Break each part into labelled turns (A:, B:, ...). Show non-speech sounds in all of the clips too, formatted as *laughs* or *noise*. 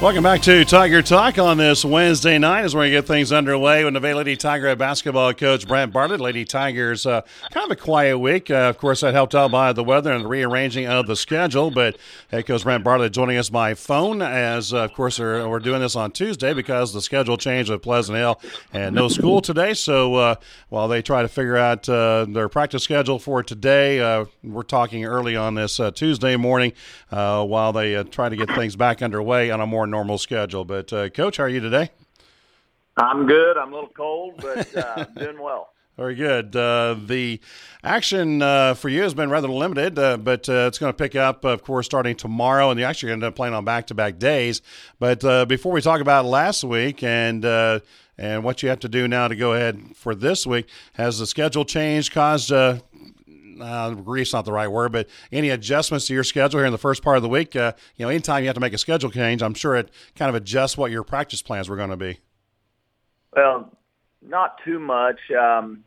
A: Welcome back to Tiger Talk on this Wednesday night as we get things underway with Nevada Lady Tiger basketball coach Brent Bartlett. Lady Tigers, uh, kind of a quiet week. Uh, of course, that helped out by the weather and the rearranging of the schedule. But head coach Brent Bartlett joining us by phone as, uh, of course, we're, we're, doing this on Tuesday because the schedule changed with Pleasant Hill and no school today. So uh, while they try to figure out uh, their practice schedule for today, uh, we're talking early on this Tuesday morning while they try to get things back underway on a more normal schedule. But uh, coach, how are you today?
B: I'm good. I'm a little cold, but uh, doing well. *laughs*
A: Very good. Uh, the action uh, for you has been rather limited, uh, but uh, it's going to pick up, of course, starting tomorrow, and you actually end up playing on back-to-back days. But uh, before we talk about last week and uh, and what you have to do now to go ahead for this week, has the schedule changed, caused uh, grief's not the right word, but any adjustments to your schedule here in the first part of the week? Uh, you know, anytime you have to make a schedule change, I'm sure it kind of adjusts what your practice plans were going to be.
B: Well, not too much. Um,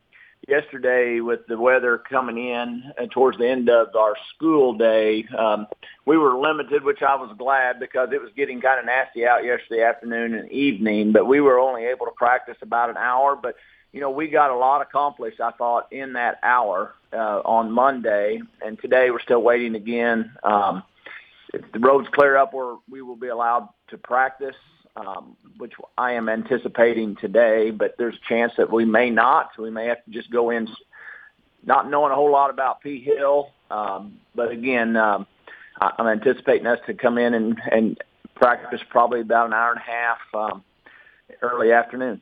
B: yesterday, with the weather coming in uh, towards the end of our school day, um, we were limited, which I was glad because it was getting kind of nasty out yesterday afternoon and evening. But we were only able to practice about an hour, but you know, we got a lot accomplished, I thought, in that hour uh, on Monday. And today we're still waiting again. Um, if the roads clear up where we will be allowed to practice, um, which I am anticipating today, but there's a chance that we may not. We may have to just go in not knowing a whole lot about P Hill. Um, but again, um, I'm anticipating us to come in and, and practice probably about an hour and a half um, early afternoon.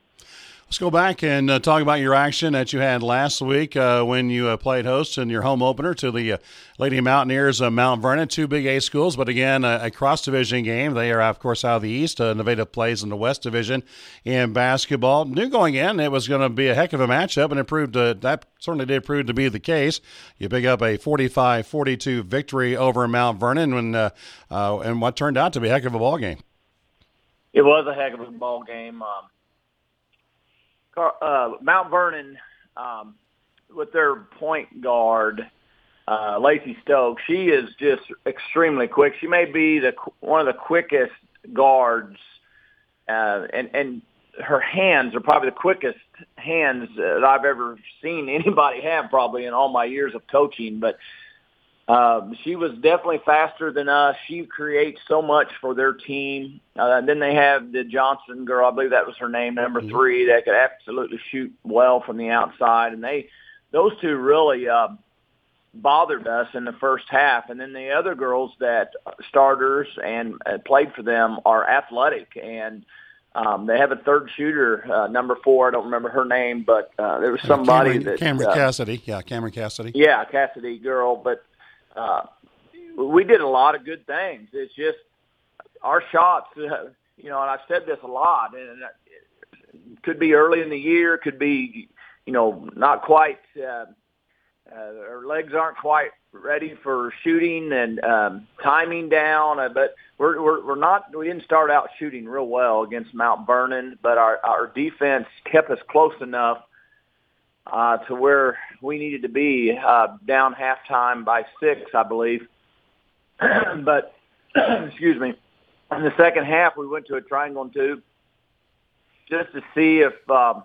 A: Let's go back and uh, talk about your action that you had last week uh, when you uh, played host in your home opener to the uh, Lady Mountaineers of Mount Vernon, two Big A schools, but again, a, cross division game. They are, of course, out of the East. Uh, Nevada plays in the West Division in basketball. Knew going in it was going to be a heck of a matchup, and it proved uh, that certainly did prove to be the case. You pick up a 45 42 victory over Mount Vernon when, and what turned out to be a heck of a ball game.
B: It was a heck of a ball game. Um, uh, Mount Vernon um, with their point guard uh, Lacey Stokes. She is just extremely quick. She may be the one of the quickest guards, uh, and and her hands are probably the quickest hands that I've ever seen *laughs* anybody have, probably in all my years of coaching. But um, she was definitely faster than us. She creates so much for their team. Uh, and then they have the Johnson girl, I believe that was her name, number mm-hmm. three, that could absolutely shoot well from the outside. And they, those two really uh, bothered us in the first half. And then the other girls that starters and uh, played for them are athletic and. Um, they have a third shooter, uh, number four. I don't remember her name, but uh, there was somebody
A: Cameron,
B: that
A: Cameron uh, Cassidy. Yeah, Cameron Cassidy.
B: Yeah, Cassidy girl. But uh, we did a lot of good things. It's just our shots, uh, you know, and I've said this a lot, and it could be early in the year, could be, you know, not quite, uh, uh, our legs aren't quite ready for shooting and um, timing down, uh, but we're, we're, we're not, we didn't start out shooting real well against Mount Vernon, but our, our defense kept us close enough uh, to where we needed to be uh, down halftime by six, I believe. *clears throat* but *clears throat* excuse me, in the second half, we went to a triangle and two just to see if um,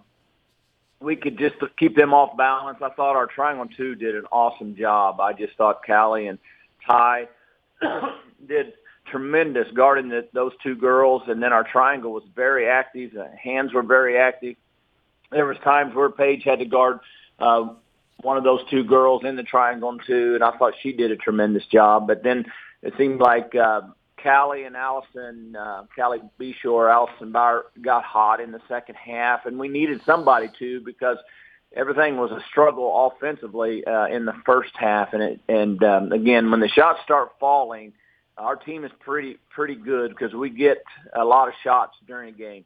B: we could just keep them off balance. I thought our triangle and two did an awesome job. I just thought Callie and Ty *clears throat* did tremendous guarding the, those two girls, and then our triangle was very active. The hands were very active there was times where Paige had to guard uh, one of those two girls in the triangle too, and I thought she did a tremendous job. But then it seemed like uh, Callie and Allison, uh, Callie Beshore, Allison Bauer got hot in the second half, and we needed somebody to because everything was a struggle offensively uh, in the first half. And it, and um, again, when the shots start falling, our team is pretty pretty good because we get a lot of shots during a game.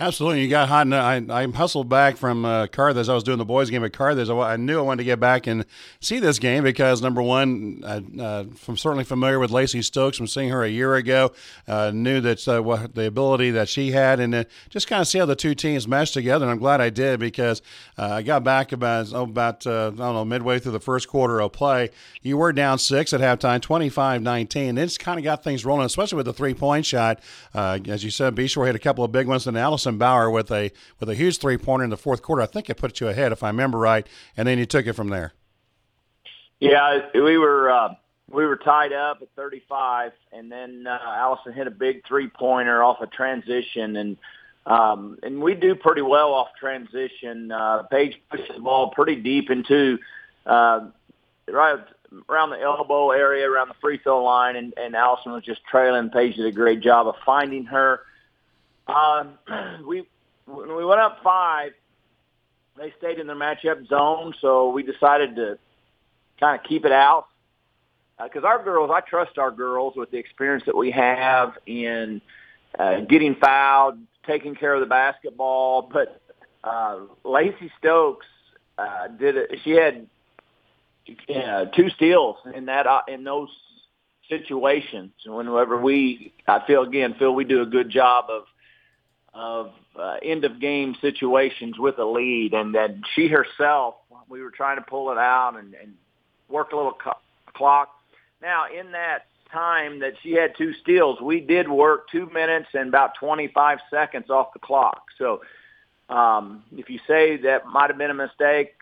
A: Absolutely. You got hot. And I, I hustled back from uh, Carthage. I was doing the boys' game at Carthage. I, I knew I wanted to get back and see this game because, number one, uh, uh, I'm certainly familiar with Lacey Stokes from seeing her a year ago. Uh, knew that uh, what the ability that she had, and uh, just kind of see how the two teams meshed together. And I'm glad I did because uh, I got back about, oh, about uh, I don't know, midway through the first quarter of play. You were down six at halftime, 25 19. It's kind of got things rolling, especially with the three point shot. as you said, Beshore hit a couple of big ones, and Allison Bauer with a with a huge three pointer in the fourth quarter. I think it put you ahead, if I remember right, and then you took it from there.
B: Yeah, we were uh, we were tied up at 35, and then uh, Allison hit a big three pointer off a transition, and um, and we do pretty well off transition. Uh, Paige pushed the ball pretty deep into uh, right around the elbow area, around the free throw line, and, and Allison was just trailing. Paige did a great job of finding her. Um, *clears throat* we when we went up five, they stayed in their matchup zone, so we decided to kind of keep it out because uh, our girls, I trust our girls with the experience that we have in uh, getting fouled, taking care of the basketball. But uh, Lacey Stokes uh, did it. She had uh, two steals in that uh, in those situations. Whenever we, I feel again, feel we do a good job of of uh, end of game situations with a lead, and that she herself, we were trying to pull it out and, and work a little co- clock. Now, in that time that she had two steals, we did work two minutes and about 25 seconds off the clock. So, um, if you say that might have been a mistake,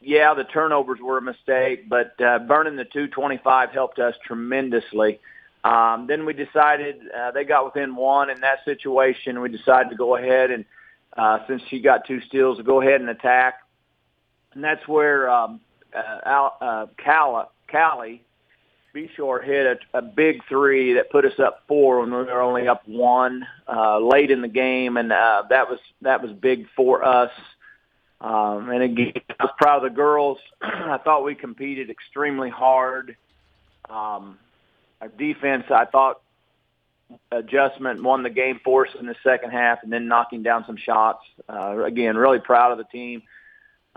B: yeah, the turnovers were a mistake, but uh, burning the 225 helped us tremendously. Um, then we decided uh, they got within one in that situation. We decided to go ahead and uh, since she got two steals, to go ahead and attack. And that's where um, uh, Al, uh, Calla, Callie Beshore hit a, a big three that put us up four when we were only up one uh, late in the game, and uh, that was that was big for us. Um, and again, I was proud of the girls. *clears throat* I thought we competed extremely hard. Um, our defense, I thought, adjustment won the game for us in the second half, and then knocking down some shots. Uh, again, really proud of the team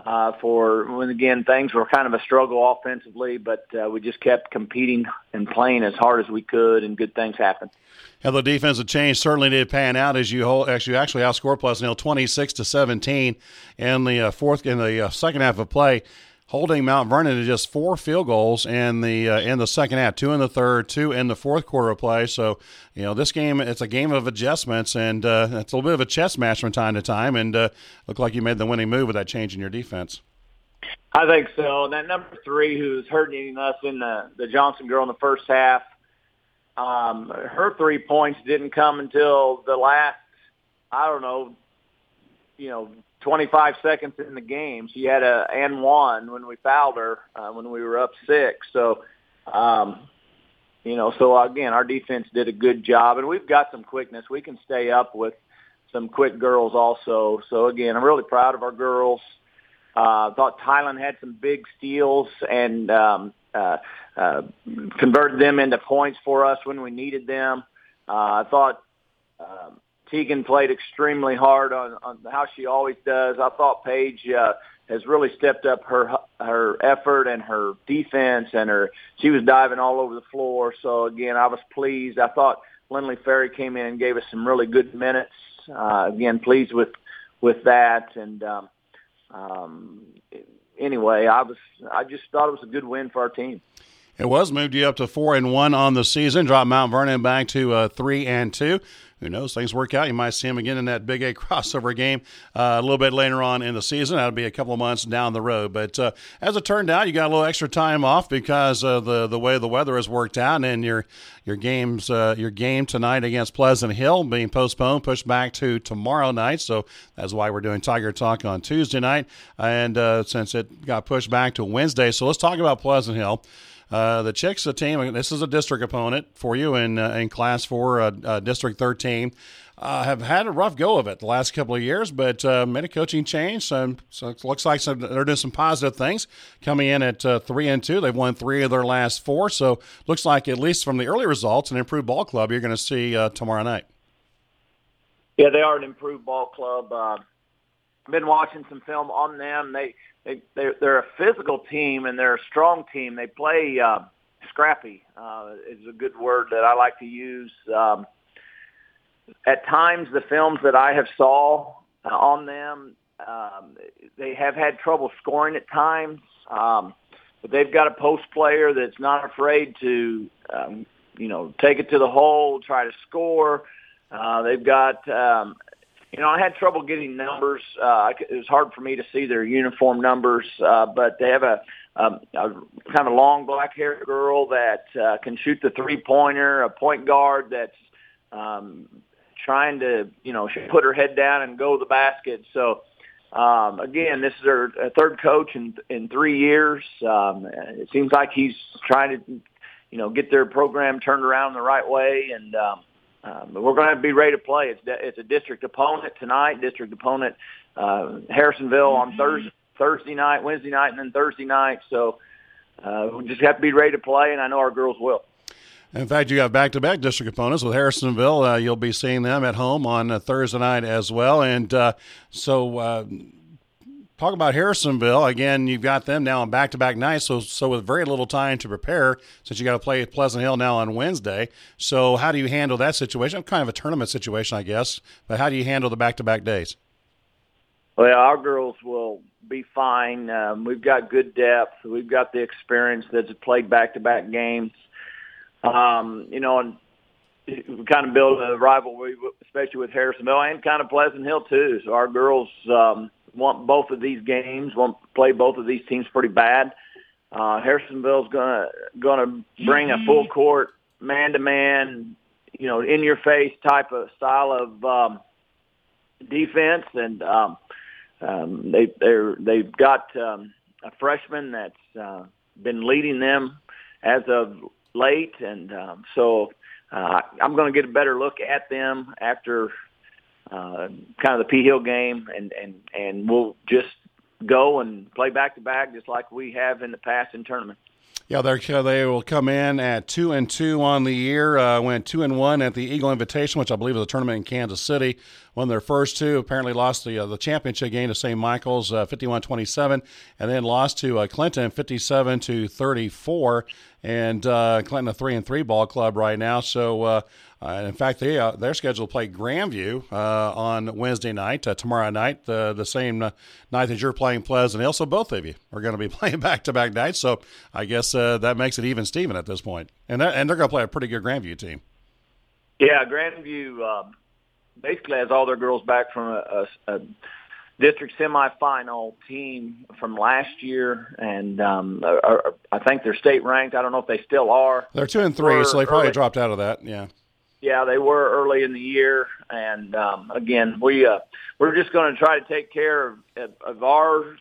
B: uh, for when again things were kind of a struggle offensively, but uh, we just kept competing and playing as hard as we could, and good things happened.
A: Yeah, the defensive change certainly did pan out as you hold, actually actually outscored Pleasant Hill twenty six to seventeen in the uh, fourth in the uh, second half of play holding Mount Vernon to just four field goals in the uh, in the second half, two in the third, two in the fourth quarter of play. So you know this game it's a game of adjustments, and uh, it's a little bit of a chess match from time to time. And uh, looked like you made the winning move with that change in your defense.
B: I think so. And that number three, who's hurting us in the the Johnson girl in the first half, um, her three points didn't come until the last. I don't know, you know, 25 seconds in the game. She had a and one when we fouled her uh, when we were up six. So, um, you know, so again, our defense did a good job, and we've got some quickness. We can stay up with some quick girls also. So again, I'm really proud of our girls. Uh, thought Thailand had some big steals and um, uh, uh, converted them into points for us when we needed them. Uh, I thought um, Tegan played extremely hard on, on how she always does. I thought Paige uh, has really stepped up her her effort and her defense, and her she was diving all over the floor. So again, I was pleased. I thought Lindley Ferry came in and gave us some really good minutes. Uh, again, pleased with with that. And um, um, anyway, I was I just thought it was a good win for our team.
A: It was moved you up to four and one on the season. Dropped Mount Vernon back to uh, three and two who knows? Things work out. You might see him again in that Big A *laughs* crossover game uh, a little bit later on in the season. That'll be a couple of months down the road. But uh, as it turned out, you got a little extra time off because of the the way the weather has worked out, and your your games uh, your game tonight against Pleasant Hill being postponed, pushed back to tomorrow night. So that's why we're doing Tiger Talk on Tuesday night, and uh, since it got pushed back to Wednesday, so let's talk about Pleasant Hill. Uh, the Chicks, a team, this is a district opponent for you in uh, in Class Four, uh, uh District 13. Uh, have had a rough go of it the last couple of years, but made a coaching change. So, so it looks like some, they're doing some positive things. Coming in at three and two, they've won three of their last four. So looks like at least from the early results, an improved ball club you're going to see tomorrow night.
B: Yeah, they are an improved ball club. I've been watching some film on them. They they they're, they're a physical team and they're a strong team. They play uh, scrappy. Uh, is a good word that I like to use. Um, at times, the films that I have saw uh, on them, um, they have had trouble scoring at times. Um, but they've got a post player that's not afraid to, um, you know, take it to the hole, try to score. Uh, they've got, um, you know, I had trouble getting numbers. Uh, it was hard for me to see their uniform numbers, uh, but they have a, um, a kind of long black-haired girl that uh, can shoot the three-pointer, a point guard that's um, trying to, you know, put her head down and go to the basket. So um, again, this is her third coach in in three years. Um, it seems like he's trying to, you know, get their program turned around the right way, and um, um, we're going to have to be ready to play. It's it's a district opponent tonight. District opponent uh, Harrisonville on Thursday Thursday night, Wednesday night, and then Thursday night. So uh, we just have to be ready to play, and I know our girls will.
A: In fact, you have back-to-back district opponents with Harrisonville. Uh, you'll be seeing them at home on uh, Thursday night as well. And uh, so, uh, talk about Harrisonville again. You've got them now on back-to-back nights, so so with very little time to prepare, since you got to play Pleasant Hill now on Wednesday. So, how do you handle that situation? Kind of a tournament situation, I guess. But how do you handle the back-to-back days?
B: Well, our girls will be fine. Um, we've got good depth. We've got the experience that's played back-to-back games. Um, you know, and we kind of build a rivalry, especially with Harrisonville and kind of Pleasant Hill too. So our girls um, want both of these games, want to play both of these teams pretty bad. Uh, Harrisonville's gonna gonna bring a full court, man to man, you know, in your face type of style of um, defense, and um, um, they they're they've got um, a freshman that's uh, been leading them as of late, and um, so uh, I'm going to get a better look at them after uh, kind of the P Hill game, and and and we'll just go and play back to back just like we have in the past in tournaments.
A: Yeah, they they will come in at two and two on the year. Uh, went two and one at the Eagle Invitation, which I believe is a tournament in Kansas City. Won their first two. Apparently lost the uh, the championship game to St. Michael's, uh, 51-27, and then lost to uh, Clinton, fifty-seven to thirty-four. And uh, Clinton a three and three ball club right now. So uh, uh, in fact, they uh, they're scheduled to play Grandview uh, on Wednesday night, tomorrow night, the the same night that you're playing Pleasant Hill. So both of you are going to be *laughs* playing back to back nights. So I guess that makes it even Steven at this point, and that, and they're going to play a pretty good Grandview team.
B: Yeah, Grandview um, basically has all their girls back from a, a, a district semifinal team from last year, and um, are, I think they're state ranked. I don't know if they still are.
A: They're two and three, so they probably early. dropped out of that. Yeah.
B: Yeah, they were early in the year, and um, again, we uh, we're just going to try to take care of, of ours,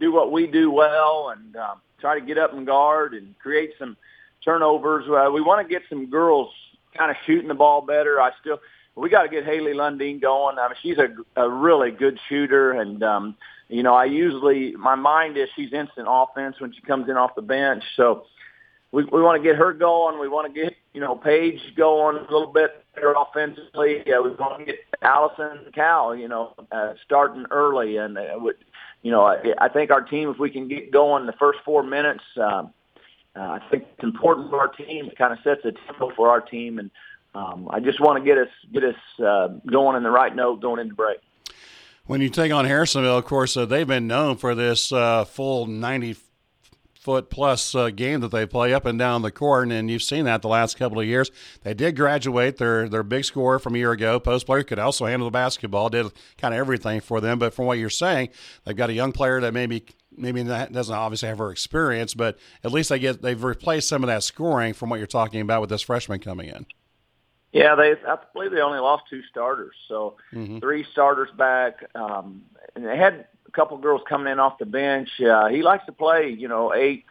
B: do what we do well, and um, try to get up and guard and create some turnovers. Uh, we want to get some girls kind of shooting the ball better. I still we got to get Haley Lundeen going. I mean, she's a, a really good shooter, and um, you know, I usually my mind is she's instant offense when she comes in off the bench. So we we want to get her going. We want to get you know Paige going a little bit better offensively. Yeah, we want to get Allison Cal you know uh, starting early, and uh, would you know I, I think our team if we can get going the first four minutes. Um, uh, I think it's important for our team. It kind of sets a tempo for our team, and um, I just want to get us get us uh, going in the right note going into break.
A: When you take on Harrisonville, of course, uh, they've been known for this uh, full 90 foot plus uh, game that they play up and down the court, and you've seen that the last couple of years. They did graduate their their big scorer from a year ago. Post player could also handle the basketball, did kind of everything for them. But from what you're saying, they've got a young player that maybe maybe that doesn't obviously have her experience, but at least they get they've replaced some of that scoring from what you're talking about with this freshman coming in.
B: Yeah, they I believe they only lost two starters, so mm-hmm. three starters back, um, and they had a couple girls coming in off the bench. Uh, he likes to play, you know, eight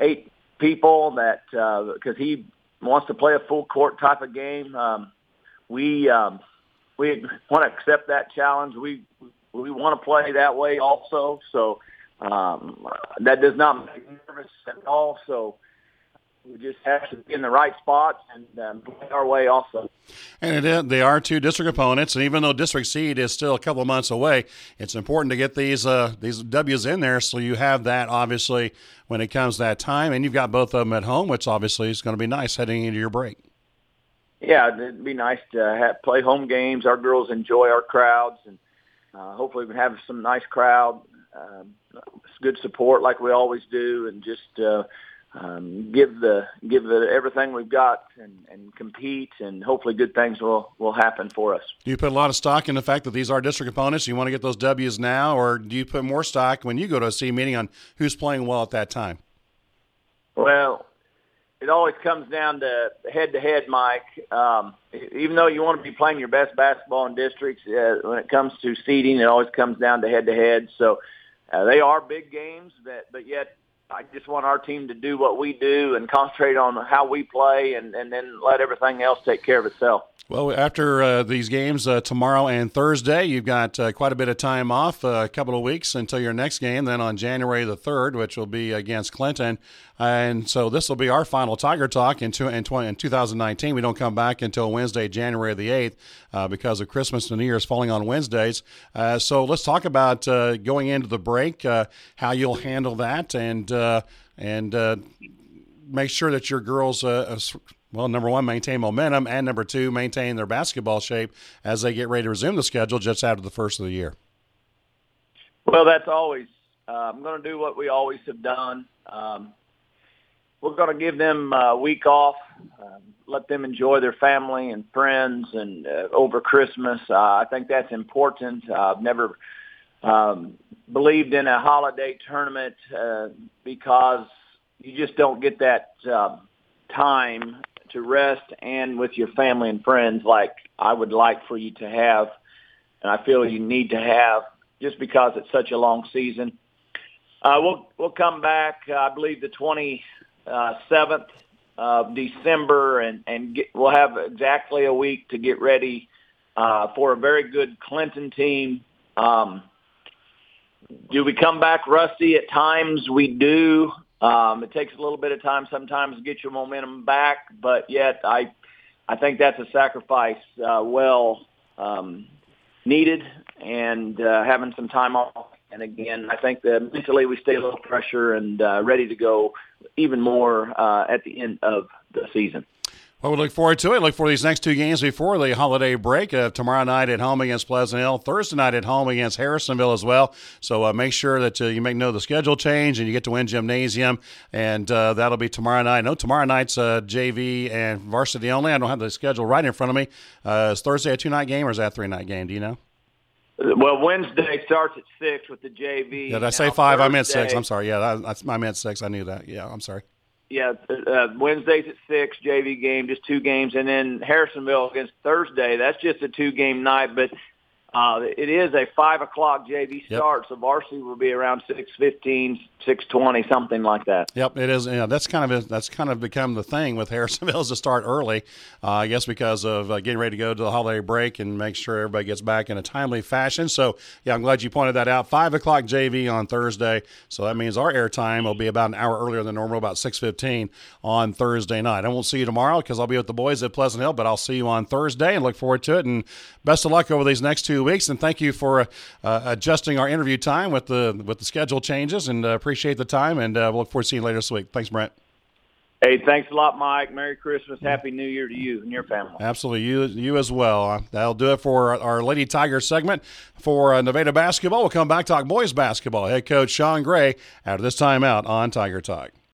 B: eight people that because uh, he wants to play a full court type of game. Um, we um, we *laughs* want to accept that challenge. We we want to play that way also. So um, that does not make me nervous at all. So we just have to be in the right spots and um, play our way also.
A: And it is, they are two district opponents, and even though district seed is still a couple of months away, it's important to get these uh, these W's in there so you have that obviously when it comes that time, and you've got both of them at home, which obviously is going to be nice heading into your break.
B: Yeah, it'd be nice to have, play home games. Our girls enjoy our crowds, and uh, hopefully we can have some nice crowd, um, good support like we always do, and just. Um, give the give the everything we've got and, and compete, and hopefully good things will will happen for us.
A: Do you put a lot of stock in the fact that these are district opponents? You want to get those W's now, or do you put more stock when you go to a C meeting on who's playing well at that time?
B: Well, it always comes down to head to head, Mike. Um, even though you want to be playing your best basketball in districts, uh, when it comes to seeding, it always comes down to head to head. So uh, they are big games, that, but yet I just want our team to do what we do and concentrate on how we play, and, and then let everything else take care of itself.
A: Well, after uh, these games uh, tomorrow and Thursday, you've got uh, quite a bit of time off, uh, a couple of weeks until your next game. Then on January the 3rd, which will be against Clinton. And so this will be our final Tiger Talk in, two, in, 20, in 2019. We don't come back until Wednesday, January the 8th, uh, because of Christmas and New Year's falling on Wednesdays. Uh, so let's talk about going into the break, how you'll handle that, and and make sure that your girls well, number one, maintain momentum, and number two, maintain their basketball shape as they get ready to resume the schedule just after the first of the year?
B: Well, that's always. Uh, I'm going to do what we always have done. Um, we're going to give them a week off, um, let them enjoy their family and friends, and uh, over Christmas. Uh, I think that's important. Uh, I've never um, believed in a holiday tournament uh, because you just don't get that uh, time to rest and with your family and friends like I would like for you to have and I feel you need to have just because it's such a long season. Uh, we'll we'll come back. Uh, I believe the twenty seventh of December, and and get, we'll have exactly a week to get ready uh, for a very good Clinton team. Um, do we come back rusty at times? We do. Um, it takes a little bit of time sometimes to get your momentum back, but yet I, I think that's a sacrifice uh, well um, needed, and uh, having some time off. And again, I think that mentally we stay a little pressure and uh, ready to go even more uh, at the end of the season.
A: Well, we look forward to it. Look for these next two games before the holiday break. Uh, tomorrow night at home against Pleasant Hill. Thursday night at home against Harrisonville as well. So uh, make sure that uh, you make know the schedule change and you get to win gymnasium. And uh, that'll be tomorrow night. No, tomorrow night's uh, JV and varsity only. I don't have the schedule right in front of me. Uh, is Thursday a two night game or is that a three night game? Do you know?
B: Well, Wednesday starts at six with the JV.
A: Yeah, did I say five? Thursday, I meant six. I'm sorry. Yeah, I, I meant six. I knew that. Yeah, I'm sorry
B: yeah, uh, Wednesdays at six, JV game, just two games, and then Harrisonville against Thursday. That's just a two game night, but uh, it is a five o'clock JV start, yep. so varsity will be around six fifteen, six twenty, something like that.
A: Yep, it is. Yeah, that's kind of that's kind of become the thing with *laughs* Harrisonville is to start early. Uh, I guess because of uh, getting ready to go to the holiday break and make sure everybody gets back in a timely fashion. So yeah, I'm glad you pointed that out. Five o'clock JV on Thursday, so that means our airtime will be about an hour earlier than normal, about six fifteen on Thursday night. I won't see you tomorrow because I'll be with the boys at Pleasant Hill, but I'll see you on Thursday and look forward to it. And best of luck over these next two weeks, and thank you for uh, adjusting our interview time with the with the schedule changes, and uh, appreciate the time. And uh, we'll look forward to seeing you later this week. Thanks, Brent.
B: Hey, thanks a lot, Mike. Merry Christmas, Happy New Year to you and your family.
A: Absolutely, you you as well. Uh, that'll do it for our Lady Tiger segment for uh, Nevada basketball. We'll come back talk boys basketball. Head coach Sean Gray after this timeout on Tiger Talk.